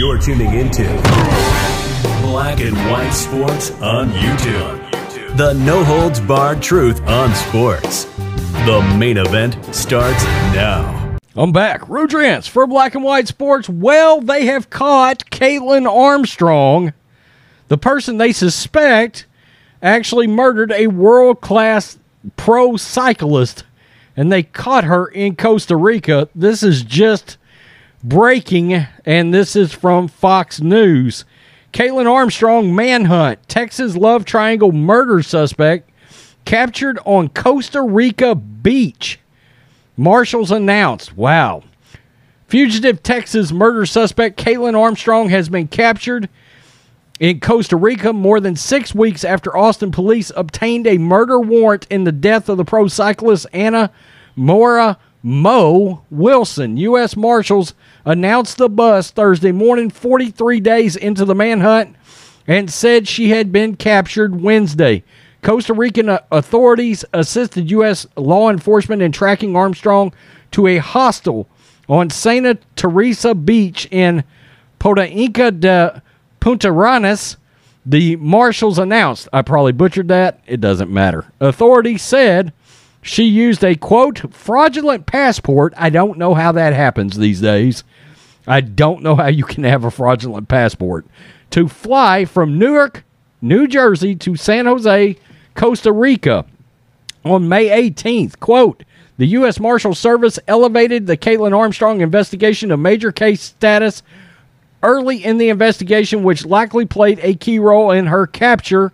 You're tuning into Black and White Sports on YouTube. The no holds barred truth on sports. The main event starts now. I'm back. Rudrance for Black and White Sports. Well, they have caught Kaitlin Armstrong, the person they suspect actually murdered a world class pro cyclist, and they caught her in Costa Rica. This is just breaking, and this is from Fox News. Kaitlin Armstrong manhunt, Texas love triangle murder suspect captured on Costa Rica beach. Marshals announced. Wow. Fugitive Texas murder suspect Kaitlin Armstrong has been captured in Costa Rica more than six weeks after Austin police obtained a murder warrant in the death of the pro cyclist Anna Moriah Mo Wilson. U.S. Marshals announced the bus Thursday morning, 43 days into the manhunt, and said she had been captured Wednesday. Costa Rican uh, authorities assisted U.S. law enforcement in tracking Armstrong to a hostel on Santa Teresa Beach in Potoinca de Puntarenas. The marshals announced, I probably butchered that, it doesn't matter. Authorities said she used a quote fraudulent passport. I don't know how that happens these days. I don't know how you can have a fraudulent passport to fly from Newark, New Jersey to San Jose, Costa Rica on May 18th. Quote, the U.S. Marshal Service elevated the Kaitlin Armstrong investigation to major case status early in the investigation, which likely played a key role in her capture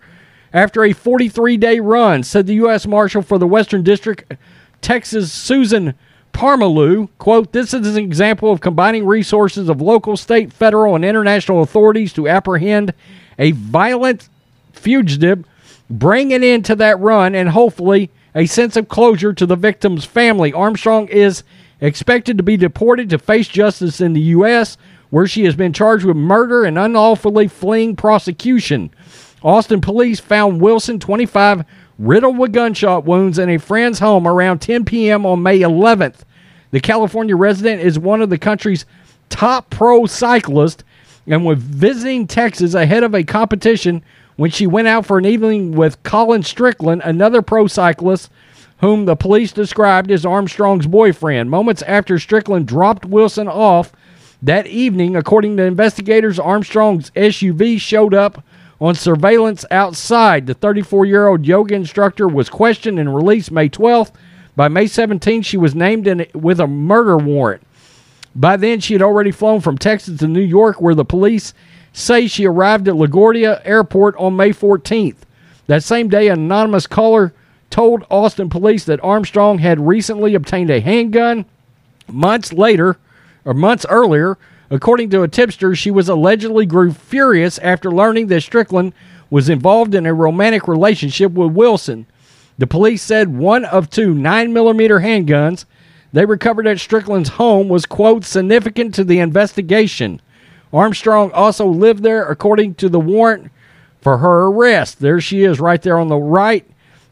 after a 43 day run, said the U.S. Marshal for the Western District, Texas, Susan Pamerleau. Quote, this is an example of combining resources of local, state, federal, and international authorities to apprehend a violent fugitive, bring it into that run, and hopefully a sense of closure to the victim's family. Armstrong is expected to be deported to face justice in the U.S., where she has been charged with murder and unlawfully fleeing prosecution. Austin police found Wilson, 25, riddled with gunshot wounds in a friend's home around 10 p.m. on May 11th. The California resident is one of the country's top pro cyclists and was visiting Texas ahead of a competition when she went out for an evening with Colin Strickland, another pro cyclist whom the police described as Armstrong's boyfriend. Moments after Strickland dropped Wilson off that evening, according to investigators, Armstrong's SUV showed up on surveillance outside. The 34 year old yoga instructor was questioned and released May 12th. By May 17th, she was named in with a murder warrant. By then, she had already flown from Texas to New York, where the police say she arrived at LaGuardia Airport on May 14th. That same day, an anonymous caller told Austin police that Armstrong had recently obtained a handgun. Months later, or months earlier, According to a tipster, she was allegedly grew furious after learning that Strickland was involved in a romantic relationship with Wilson. The police said one of two 9mm handguns they recovered at Strickland's home was, quote, significant to the investigation. Armstrong also lived there, according to the warrant for her arrest. There she is, right there on the right.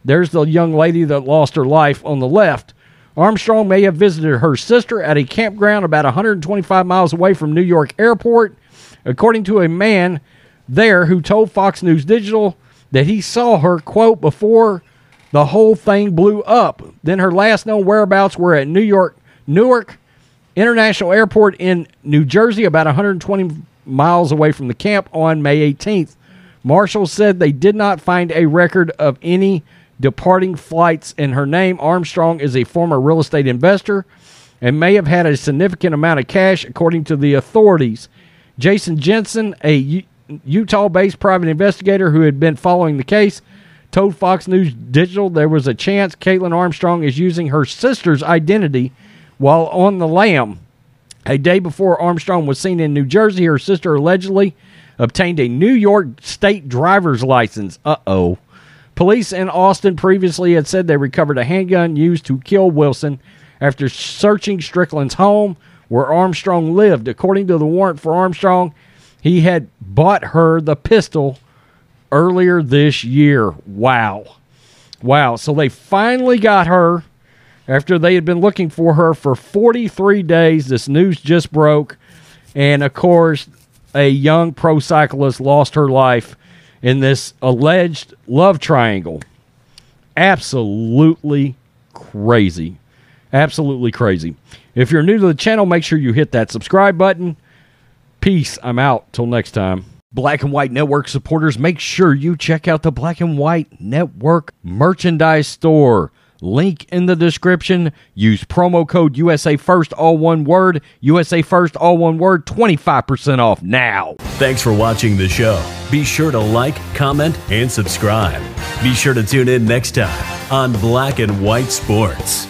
There's the young lady that lost her life on the left. Armstrong may have visited her sister at a campground about 125 miles away from New York Airport, according to a man there who told Fox News Digital that he saw her, quote, before the whole thing blew up. Then her last known whereabouts were at New York, Newark International Airport in New Jersey, about 120 miles away from the camp on May 18th. Marshals said they did not find a record of any departing flights in her name. Armstrong is a former real estate investor and may have had a significant amount of cash, according to the authorities. Jason Jensen, a U- Utah based private investigator who had been following the case, told Fox News Digital there was a chance Kaitlin Armstrong is using her sister's identity while on the lam. A day before Armstrong was seen in New Jersey, her sister allegedly obtained a New York state driver's license. Uh oh. Police in Austin previously had said they recovered a handgun used to kill Wilson after searching Strickland's home where Armstrong lived. According to the warrant for Armstrong, he had bought her the pistol earlier this year. Wow. Wow. So they finally got her after they had been looking for her for 43 days. This news just broke. And of course, a young pro cyclist lost her life in this alleged love triangle. Absolutely crazy. Absolutely crazy. If you're new to the channel, make sure you hit that subscribe button. Peace. I'm out. Till next time. Black and White Network supporters, make sure you check out the Black and White Network merchandise store. Link in the description. Use promo code USA First, all one word. USA First, all one word. 25% off now. Thanks for watching the show. Be sure to like, comment, and subscribe. Be sure to tune in next time on Black and White Sports.